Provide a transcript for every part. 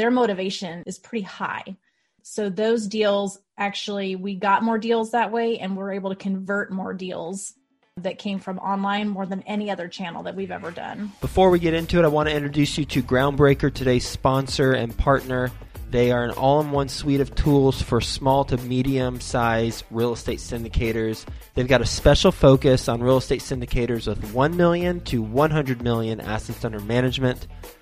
their motivation is pretty high. So those deals actually, we got more deals that way and we're able to convert more deals that came from online more than any other channel that we've ever done. Before we get into it, I want to introduce you to Groundbreaker, today's sponsor and partner. They are an all in one suite of tools for small to medium size real estate syndicators. They've got a special focus on real estate syndicators with 1 million to 100 million assets under management.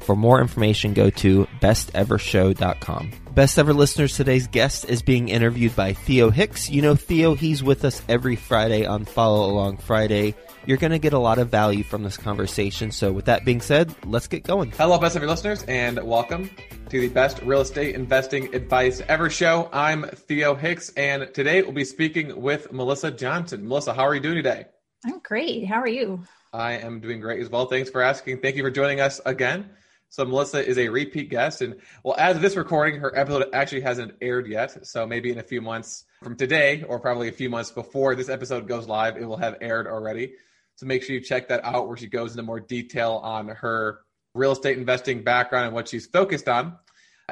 For more information, go to bestevershow.com. Best ever listeners, today's guest is being interviewed by Theo Hicks. You know Theo, he's with us every Friday on Follow Along Friday. You're going to get a lot of value from this conversation. So, with that being said, let's get going. Hello, best ever listeners, and welcome to the best real estate investing advice ever show. I'm Theo Hicks, and today we'll be speaking with Melissa Johnson. Melissa, how are you doing today? I'm great. How are you? I am doing great as well. Thanks for asking. Thank you for joining us again. So Melissa is a repeat guest, and well, as of this recording, her episode actually hasn't aired yet. So maybe in a few months from today, or probably a few months before this episode goes live, it will have aired already. So make sure you check that out, where she goes into more detail on her real estate investing background and what she's focused on.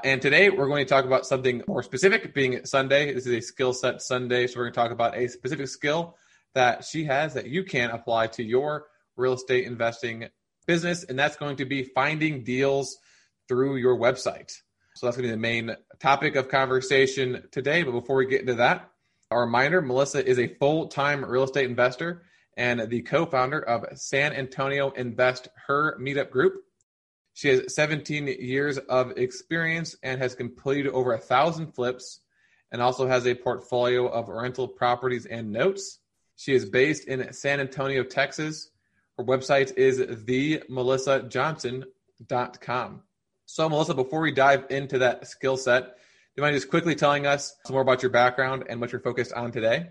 And today we're going to talk about something more specific, being Sunday. This is a skill set Sunday, so we're going to talk about a specific skill that she has that you can apply to your real estate investing business, and that's going to be finding deals through your website. So that's going to be the main topic of conversation today. But before we get into that, a reminder Melissa is a full time real estate investor and the co founder of San Antonio Invest, her meetup group. She has 17 years of experience and has completed over a thousand flips and also has a portfolio of rental properties and notes. She is based in San Antonio, Texas, her website is themelissajohnson.com. So, Melissa, before we dive into that skill set, do you mind just quickly telling us some more about your background and what you're focused on today?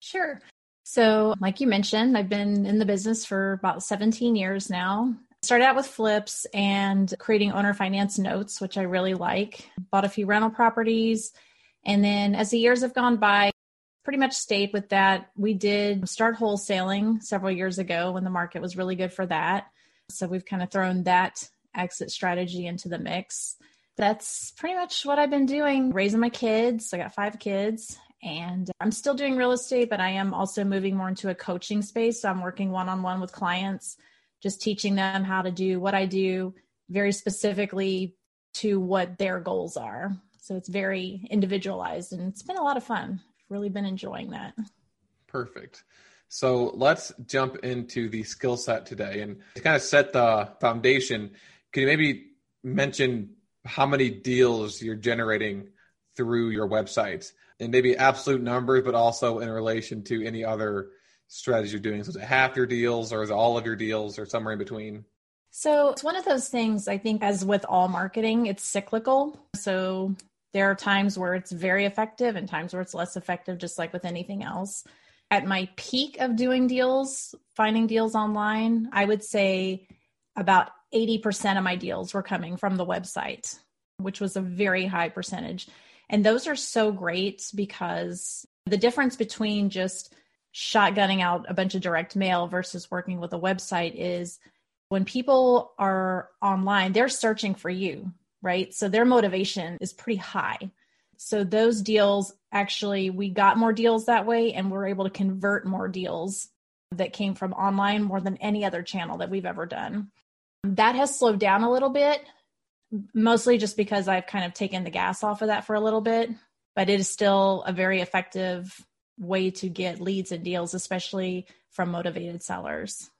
Sure. So, like you mentioned, I've been in the business for about 17 years now. Started out with flips and creating owner finance notes, which I really like. Bought a few rental properties. And then as the years have gone by, pretty much stayed with that. We did start wholesaling several years ago when the market was really good for that. So we've kind of thrown that exit strategy into the mix. That's pretty much what I've been doing, raising my kids. I got five kids And I'm still doing real estate, but I am also moving more into a coaching space. So I'm working one on one with clients, just teaching them how to do what I do very specifically to what their goals are. So it's very individualized and it's been a lot of fun. Really been enjoying that. Perfect. So let's jump into the skill set today and to kind of set the foundation. Can you maybe mention how many deals you're generating through your website and maybe absolute numbers, but also in relation to any other strategy you're doing? So is it half your deals or is it all of your deals or somewhere in between? So it's one of those things, I think, as with all marketing, it's cyclical. So there are times where it's very effective and times where it's less effective, just like with anything else. At my peak of doing deals, finding deals online, I would say about 80% of my deals were coming from the website, which was a very high percentage. And those are so great because the difference between just shotgunning out a bunch of direct mail versus working with a website is when people are online, they're searching for you, right? So their motivation is pretty high. So those deals actually, we got more deals that way and we're able to convert more deals that came from online more than any other channel that we've ever done. That has slowed down a little bit, mostly just because I've kind of taken the gas off of that for a little bit, but it is still a very effective way to get leads and deals, especially from motivated sellers.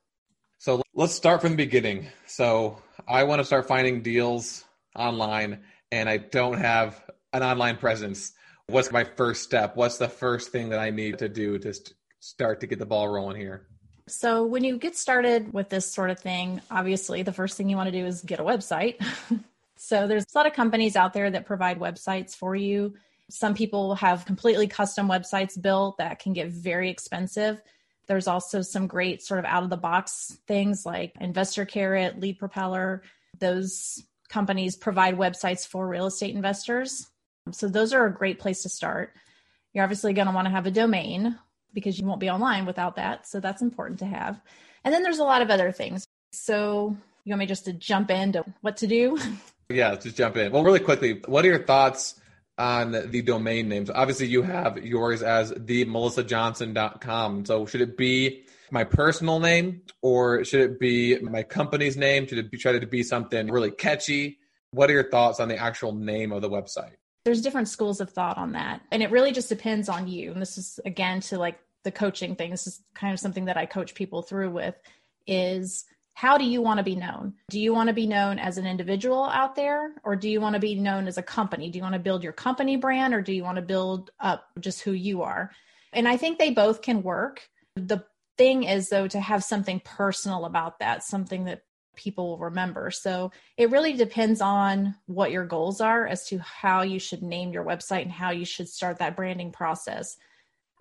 So let's start from the beginning. So I want to start finding deals online and I don't have an online presence. What's my first step? What's the first thing that I need to do to start to get the ball rolling here? So, when you get started with this sort of thing, obviously the first thing you want to do is get a website. so, there's a lot of companies out there that provide websites for you. Some people have completely custom websites built that can get very expensive. There's also some great sort of out of the box things like Investor Carrot, Lead Propeller. Those companies provide websites for real estate investors. So those are a great place to start. You're obviously going to want to have a domain because you won't be online without that. So that's important to have. And then there's a lot of other things. So you want me just to jump into what to do? Yeah, just jump in. Well, really quickly, what are your thoughts on the domain names. Obviously, you have yours as the melissajohnson.com. So should it be my personal name or should it be my company's name? Should it be, try to be something really catchy? What are your thoughts on the actual name of the website? There's different schools of thought on that. And it really just depends on you. And this is again to like the coaching thing. This is kind of something that I coach people through with is how do you want to be known? Do you want to be known as an individual out there or do you want to be known as a company? Do you want to build your company brand or do you want to build up just who you are? And I think they both can work. The thing is, though, to have something personal about that, something that people will remember. So it really depends on what your goals are as to how you should name your website and how you should start that branding process.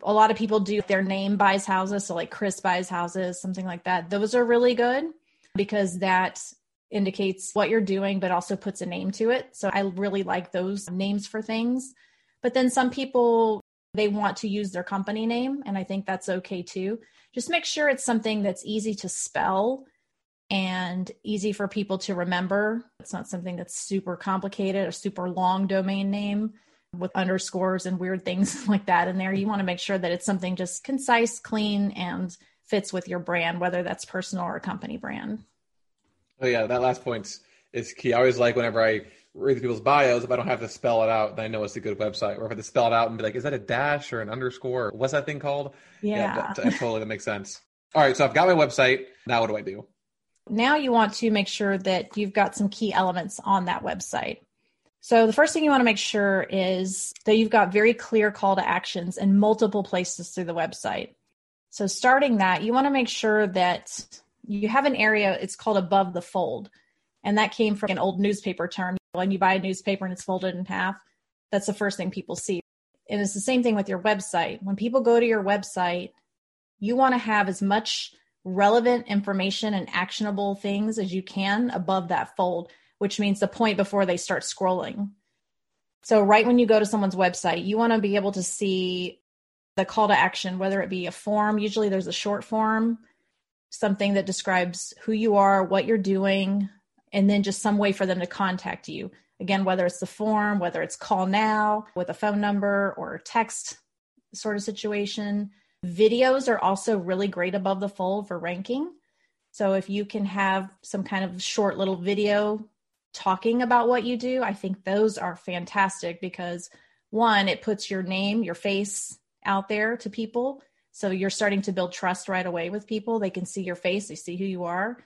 A lot of people do their name buys houses, so like Chris buys houses, something like that. Those are really good because that indicates what you're doing, but also puts a name to it. So I really like those names for things. But then some people, they want to use their company name, and I think that's okay too. Just make sure it's something that's easy to spell and easy for people to remember. It's not something that's super complicated, a super long domain name with underscores and weird things like that in there. You want to make sure that it's something just concise, clean, and fits with your brand, whether that's personal or company brand. Oh yeah, that last point is key. I always like whenever I read people's bios, if I don't have to spell it out, then I know it's a good website. Or if I have to spell it out and be like, is that a dash or an underscore? What's that thing called? Yeah, yeah that, totally that makes sense. All right, so I've got my website. Now what do I do? Now you want to make sure that you've got some key elements on that website. So the first thing you want to make sure is that you've got very clear call to actions in multiple places through the website. So starting that, you want to make sure that you have an area, it's called above the fold. And that came from an old newspaper term. When you buy a newspaper and it's folded in half, that's the first thing people see. And it's the same thing with your website. When people go to your website, you want to have as much relevant information and actionable things as you can above that fold, which means the point before they start scrolling. So, right when you go to someone's website, you want to be able to see the call to action, whether it be a form, usually there's a short form, something that describes who you are, what you're doing, and then just some way for them to contact you. Again, whether it's the form, whether it's call now with a phone number or text sort of situation. Videos are also really great above the fold for ranking. So if you can have some kind of short little video talking about what you do, I think those are fantastic because one, it puts your name, your face out there to people. So you're starting to build trust right away with people. They can see your face, they see who you are.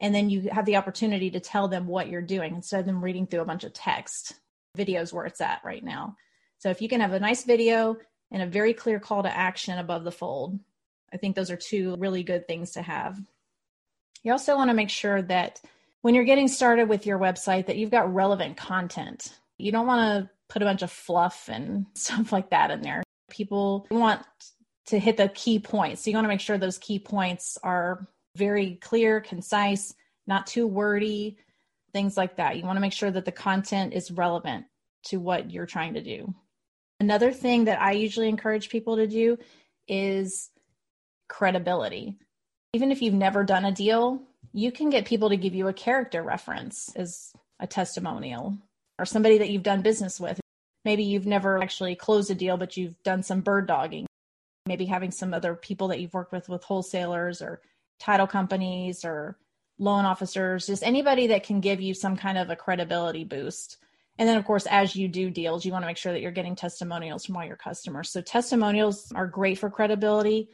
And then you have the opportunity to tell them what you're doing instead of them reading through a bunch of text. Videos where it's at right now. So if you can have a nice video and a very clear call to action above the fold, I think those are two really good things to have. You also want to make sure that when you're getting started with your website that you've got relevant content. You don't want to put a bunch of fluff and stuff like that in there. People want to hit the key points. So you want to make sure those key points are very clear, concise, not too wordy, things like that. You want to make sure that the content is relevant to what you're trying to do. Another thing that I usually encourage people to do is credibility. Even if you've never done a deal, you can get people to give you a character reference as a testimonial or somebody that you've done business with. Maybe you've never actually closed a deal, but you've done some bird dogging. Maybe having some other people that you've worked with, with wholesalers or title companies or loan officers, just anybody that can give you some kind of a credibility boost. And then, of course, as you do deals, you want to make sure that you're getting testimonials from all your customers. So, testimonials are great for credibility.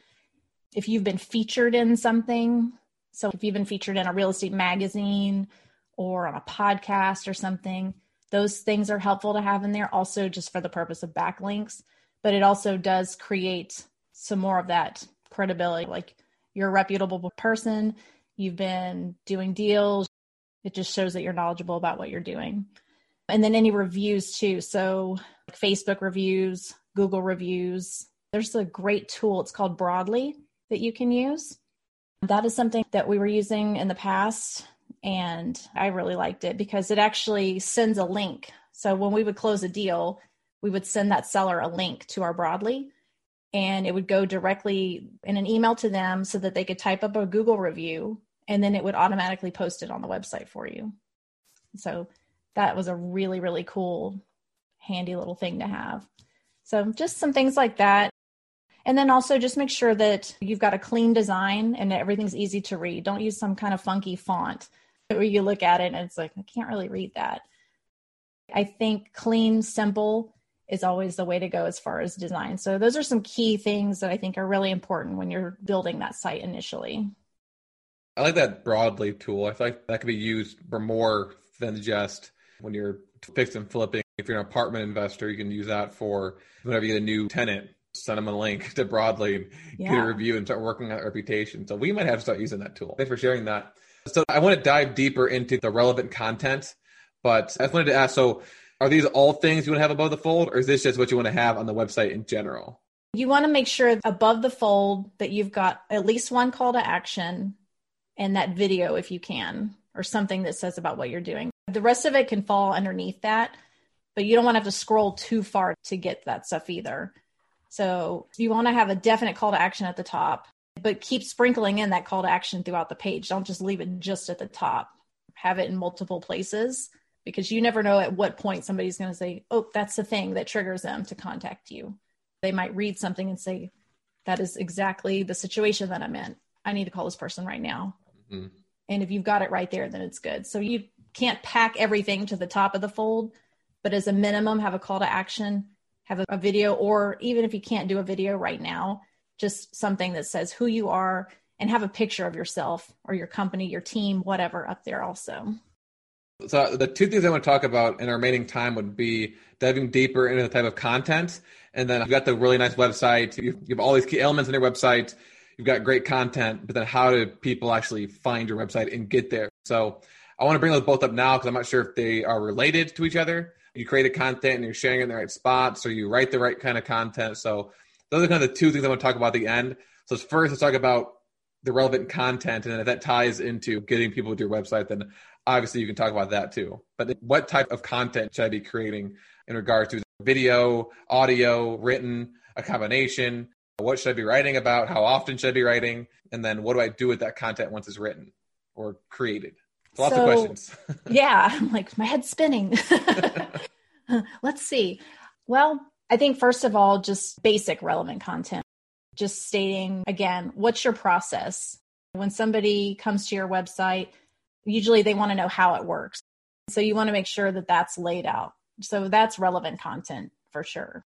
If you've been featured in something, so if you've been featured in a real estate magazine or on a podcast or something, those things are helpful to have in there also just for the purpose of backlinks. But it also does create some more of that credibility. Like you're a reputable person, you've been doing deals. It just shows that you're knowledgeable about what you're doing. And then any reviews too. So Facebook reviews, Google reviews. There's a great tool. It's called Broadly that you can use. That is something that we were using in the past, and I really liked it because it actually sends a link. So when we would close a deal, we would send that seller a link to our Broadly, and it would go directly in an email to them so that they could type up a Google review, and then it would automatically post it on the website for you. So that was a really, really cool, handy little thing to have. So just some things like that. And then also just make sure that you've got a clean design and everything's easy to read. Don't use some kind of funky font where you look at it and it's like, I can't really read that. I think clean, simple is always the way to go as far as design. So those are some key things that I think are really important when you're building that site initially. I like that broadly tool. I feel like that could be used for more than just when you're fixing flipping. If you're an apartment investor, you can use that for whenever you get a new tenant send them a link to Broadly and yeah. get a review and start working on that reputation. So we might have to start using that tool. Thanks for sharing that. So I want to dive deeper into the relevant content, but I just wanted to ask, so are these all things you want to have above the fold or is this just what you want to have on the website in general? You want to make sure above the fold that you've got at least one call to action and that video if you can, or something that says about what you're doing. The rest of it can fall underneath that, but you don't want to have to scroll too far to get that stuff either. So you want to have a definite call to action at the top, but keep sprinkling in that call to action throughout the page. Don't just leave it just at the top. Have it in multiple places because you never know at what point somebody's going to say, Oh, that's the thing that triggers them to contact you. They might read something and say, That is exactly the situation that I'm in. I need to call this person right now. Mm-hmm. And if you've got it right there, then it's good. So you can't pack everything to the top of the fold, but as a minimum, have a call to action have a, a video, or even if you can't do a video right now, just something that says who you are and have a picture of yourself or your company, your team, whatever up there also. So the two things I want to talk about in our remaining time would be diving deeper into the type of content. And then you've got the really nice website. You have all these key elements in your website. You've got great content, but then how do people actually find your website and get there? So I want to bring those both up now because I'm not sure if they are related to each other you create a content and you're sharing it in the right spots or you write the right kind of content. So those are kind of the two things I want to talk about at the end. So first, let's talk about the relevant content, and if that ties into getting people to your website, then obviously you can talk about that too. But what type of content should I be creating in regards to video, audio, written, a combination? What should I be writing about? How often should I be writing? And then what do I do with that content once it's written or created? Lots so, of questions. yeah, I'm like my head's spinning. Let's see. Well, I think, first of all, just basic relevant content, just stating again, what's your process? When somebody comes to your website, usually they want to know how it works. So you want to make sure that that's laid out. So that's relevant content for sure.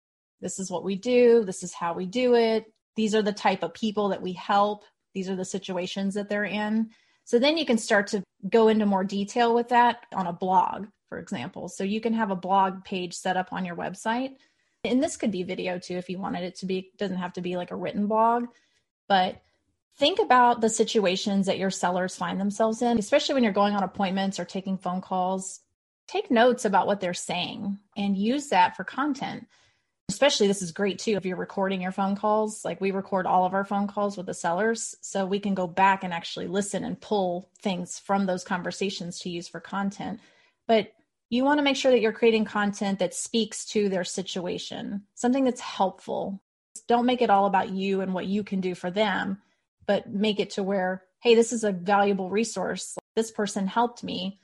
This is what we do. This is how we do it. These are the type of people that we help. These are the situations that they're in. So then you can start to go into more detail with that on a blog, for example. So you can have a blog page set up on your website. And this could be video too if you wanted it to be, doesn't have to be like a written blog, but think about the situations that your sellers find themselves in, especially when you're going on appointments or taking phone calls. Take notes about what they're saying and use that for content especially this is great too if you're recording your phone calls like we record all of our phone calls with the sellers so we can go back and actually listen and pull things from those conversations to use for content but you want to make sure that you're creating content that speaks to their situation something that's helpful. Don't make it all about you and what you can do for them but make it to where hey this is a valuable resource. This person helped me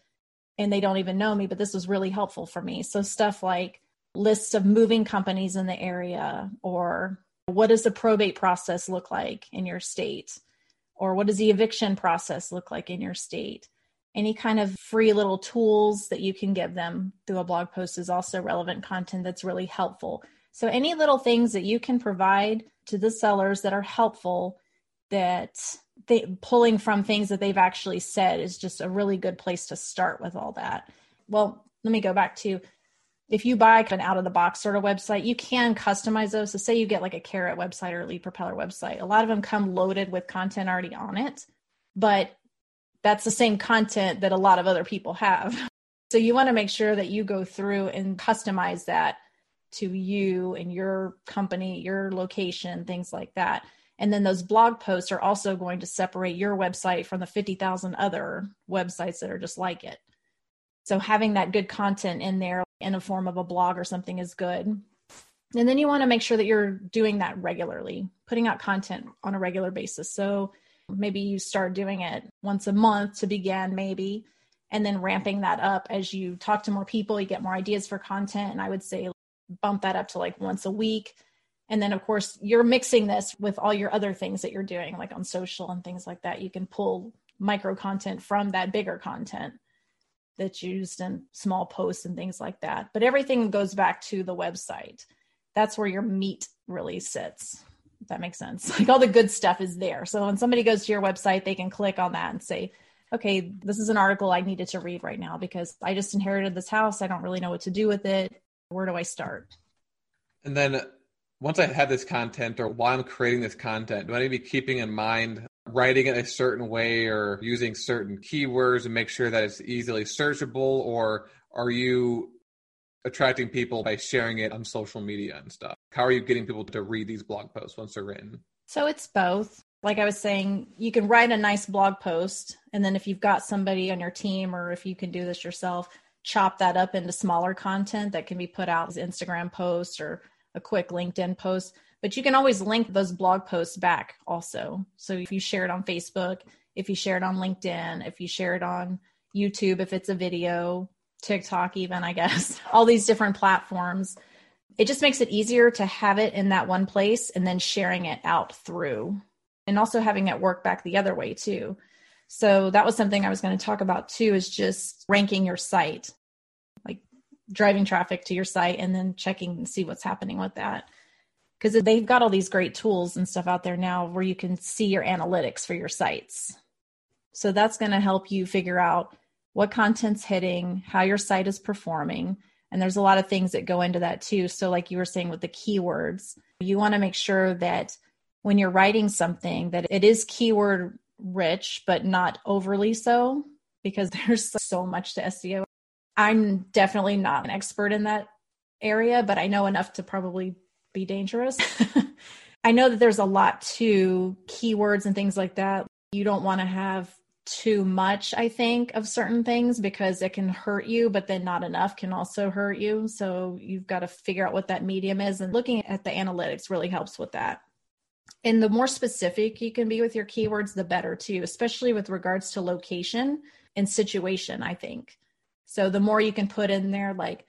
and they don't even know me but this was really helpful for me. So stuff like lists of moving companies in the area or what does the probate process look like in your state? Or what does the eviction process look like in your state any kind of free little tools that you can give them through a blog post is also relevant content that's really helpful so any little things that you can provide to the sellers that are helpful that they pulling from things that they've actually said is just a really good place to start with all that well let me go back to if you buy an out of the box sort of website, you can customize those. So, say you get like a Carrot website or a Lead Propeller website, a lot of them come loaded with content already on it, but that's the same content that a lot of other people have. So, you want to make sure that you go through and customize that to you and your company, your location, things like that. And then those blog posts are also going to separate your website from the 50,000 other websites that are just like it. So having that good content in there in a form of a blog or something is good. And then you want to make sure that you're doing that regularly, putting out content on a regular basis. So maybe you start doing it once a month to begin, maybe, and then ramping that up as you talk to more people, you get more ideas for content. And I would say bump that up to like once a week. And then, of course, you're mixing this with all your other things that you're doing, like on social and things like that. You can pull micro content from that bigger content that's used in small posts and things like that. But everything goes back to the website. That's where your meat really sits. If that makes sense. Like all the good stuff is there. So when somebody goes to your website, they can click on that and say, okay, this is an article I needed to read right now because I just inherited this house. I don't really know what to do with it. Where do I start? And then once I have this content or while I'm creating this content, do I need to be keeping in mind writing it a certain way or using certain keywords and make sure that it's easily searchable or are you attracting people by sharing it on social media and stuff. How are you getting people to read these blog posts once they're written? So it's both. Like i was saying you can write a nice blog post and then if you've got somebody on your team or if you can do this yourself chop that up into smaller content that can be put out as instagram posts or a quick linkedin post. But you can always link those blog posts back also. So if you share it on Facebook, if you share it on LinkedIn, if you share it on YouTube, if it's a video, TikTok, even, I guess, all these different platforms, it just makes it easier to have it in that one place and then sharing it out through and also having it work back the other way too. So that was something I was going to talk about too is just ranking your site, like driving traffic to your site and then checking and see what's happening with that because they've got all these great tools and stuff out there now where you can see your analytics for your sites. So that's going to help you figure out what content's hitting, how your site is performing. And there's a lot of things that go into that too. So, like you were saying with the keywords, you want to make sure that when you're writing something that it is keyword rich, but not overly so, because there's so much to SEO. I'm definitely not an expert in that area, but I know enough to probably be dangerous. I know that there's a lot to keywords and things like that. You don't want to have too much, I think, of certain things because it can hurt you, but then not enough can also hurt you. So you've got to figure out what that medium is. And looking at the analytics really helps with that. And the more specific you can be with your keywords, the better too, especially with regards to location and situation, I think. So the more you can put in there, like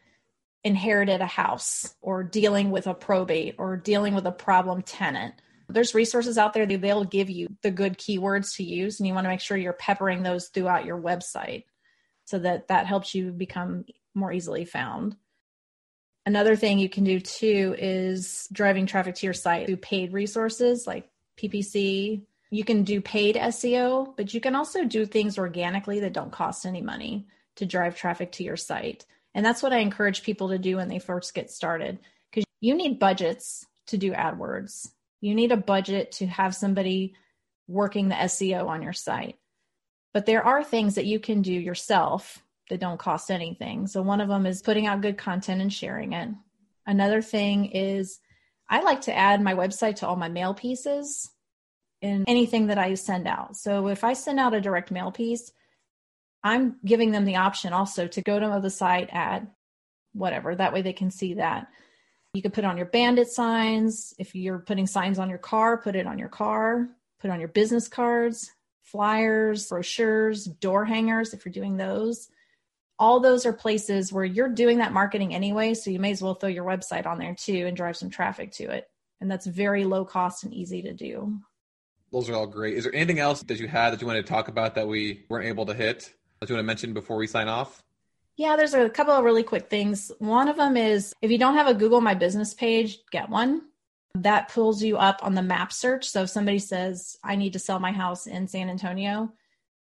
inherited a house or dealing with a probate or dealing with a problem tenant. There's resources out there that they'll give you the good keywords to use, and you want to make sure you're peppering those throughout your website so that that helps you become more easily found. Another thing you can do too is driving traffic to your site through paid resources like PPC. You can do paid SEO, but you can also do things organically that don't cost any money to drive traffic to your site. And that's what I encourage people to do when they first get started because you need budgets to do AdWords. You need a budget to have somebody working the SEO on your site. But there are things that you can do yourself that don't cost anything. So one of them is putting out good content and sharing it. Another thing is I like to add my website to all my mail pieces in anything that I send out. So if I send out a direct mail piece, I'm giving them the option also to go to the site, add whatever. That way they can see that. You could put on your bandit signs. If you're putting signs on your car, put it on your car, put on your business cards, flyers, brochures, door hangers, if you're doing those. All those are places where you're doing that marketing anyway. So you may as well throw your website on there too and drive some traffic to it. And that's very low cost and easy to do. Those are all great. Is there anything else that you had that you wanted to talk about that we weren't able to hit? that you want to mention before we sign off? Yeah, there's a couple of really quick things. One of them is if you don't have a Google My Business page, get one. That pulls you up on the map search. So if somebody says, I need to sell my house in San Antonio,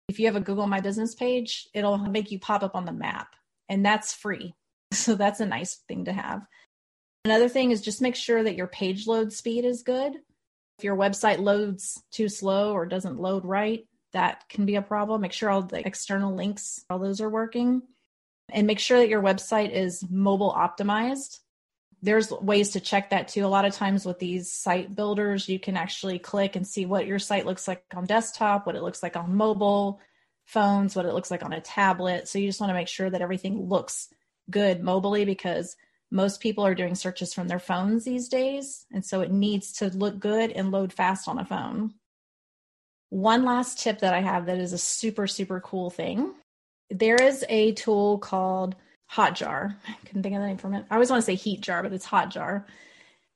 if you have a Google My Business page, it'll make you pop up on the map, and that's free. So that's a nice thing to have. Another thing is just make sure that your page load speed is good. If your website loads too slow or doesn't load right, that can be a problem. Make sure all the external links, all those are working. And make sure that your website is mobile optimized. There's ways to check that too. A lot of times with these site builders, you can actually click and see what your site looks like on desktop, what it looks like on mobile phones, what it looks like on a tablet. So you just want to make sure that everything looks good mobily because most people are doing searches from their phones these days. And so it needs to look good and load fast on a phone. One last tip that I have that is a super, super cool thing. There is a tool called Hotjar. I couldn't think of the name from it. I always want to say Heat Jar, but it's Hotjar.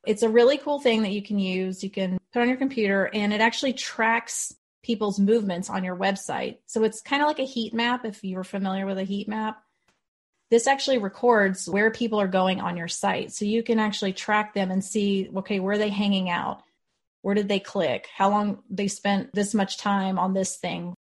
It's a really cool thing that you can use. You can put on your computer and it actually tracks people's movements on your website. So it's kind of like a heat map if you're familiar with a heat map. This actually records where people are going on your site. So you can actually track them and see, okay, where are they hanging out? where did they click how long they spent this much time on this thing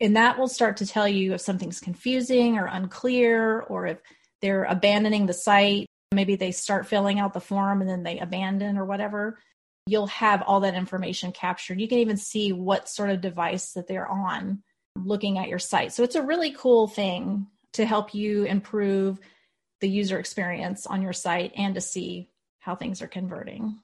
and that will start to tell you if something's confusing or unclear or if they're abandoning the site. Maybe they start filling out the form and then they abandon or whatever. You'll have all that information captured. You can even see what sort of device that they're on looking at your site. So it's a really cool thing to help you improve the user experience on your site and to see how things are converting.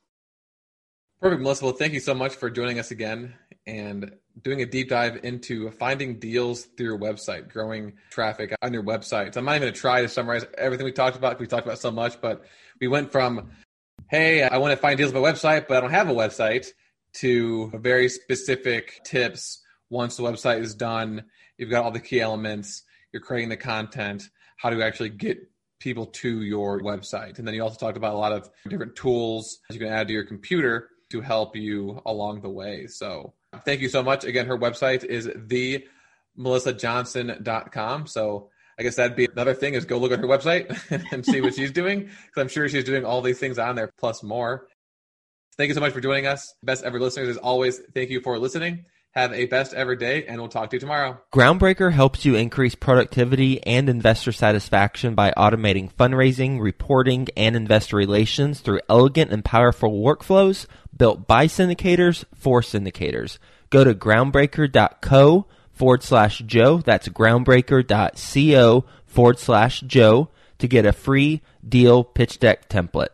Perfect, Melissa. Well, thank you so much for joining us again. And doing a deep dive into finding deals through your website, growing traffic on your website. So I'm not even going to try to summarize everything we talked about. We talked about so much, but we went from, hey, I want to find deals on my website, but I don't have a website, to very specific tips once the website is done. You've got all the key elements, you're creating the content, how to actually get people to your website. And then you also talked about a lot of different tools you can add to your computer to help you along the way. So thank you so much. Again, her website is the melissajohnson.com. So I guess that'd be another thing is go look at her website and see what she's doing because I'm sure she's doing all these things on there plus more. Thank you so much for joining us. Best ever listeners, as always, thank you for listening. Have a best ever day, and we'll talk to you tomorrow. Groundbreaker helps you increase productivity and investor satisfaction by automating fundraising, reporting, and investor relations through elegant and powerful workflows built by syndicators for syndicators. Go to groundbreaker.co forward slash Joe. That's groundbreaker.co forward slash Joe to get a free deal pitch deck template.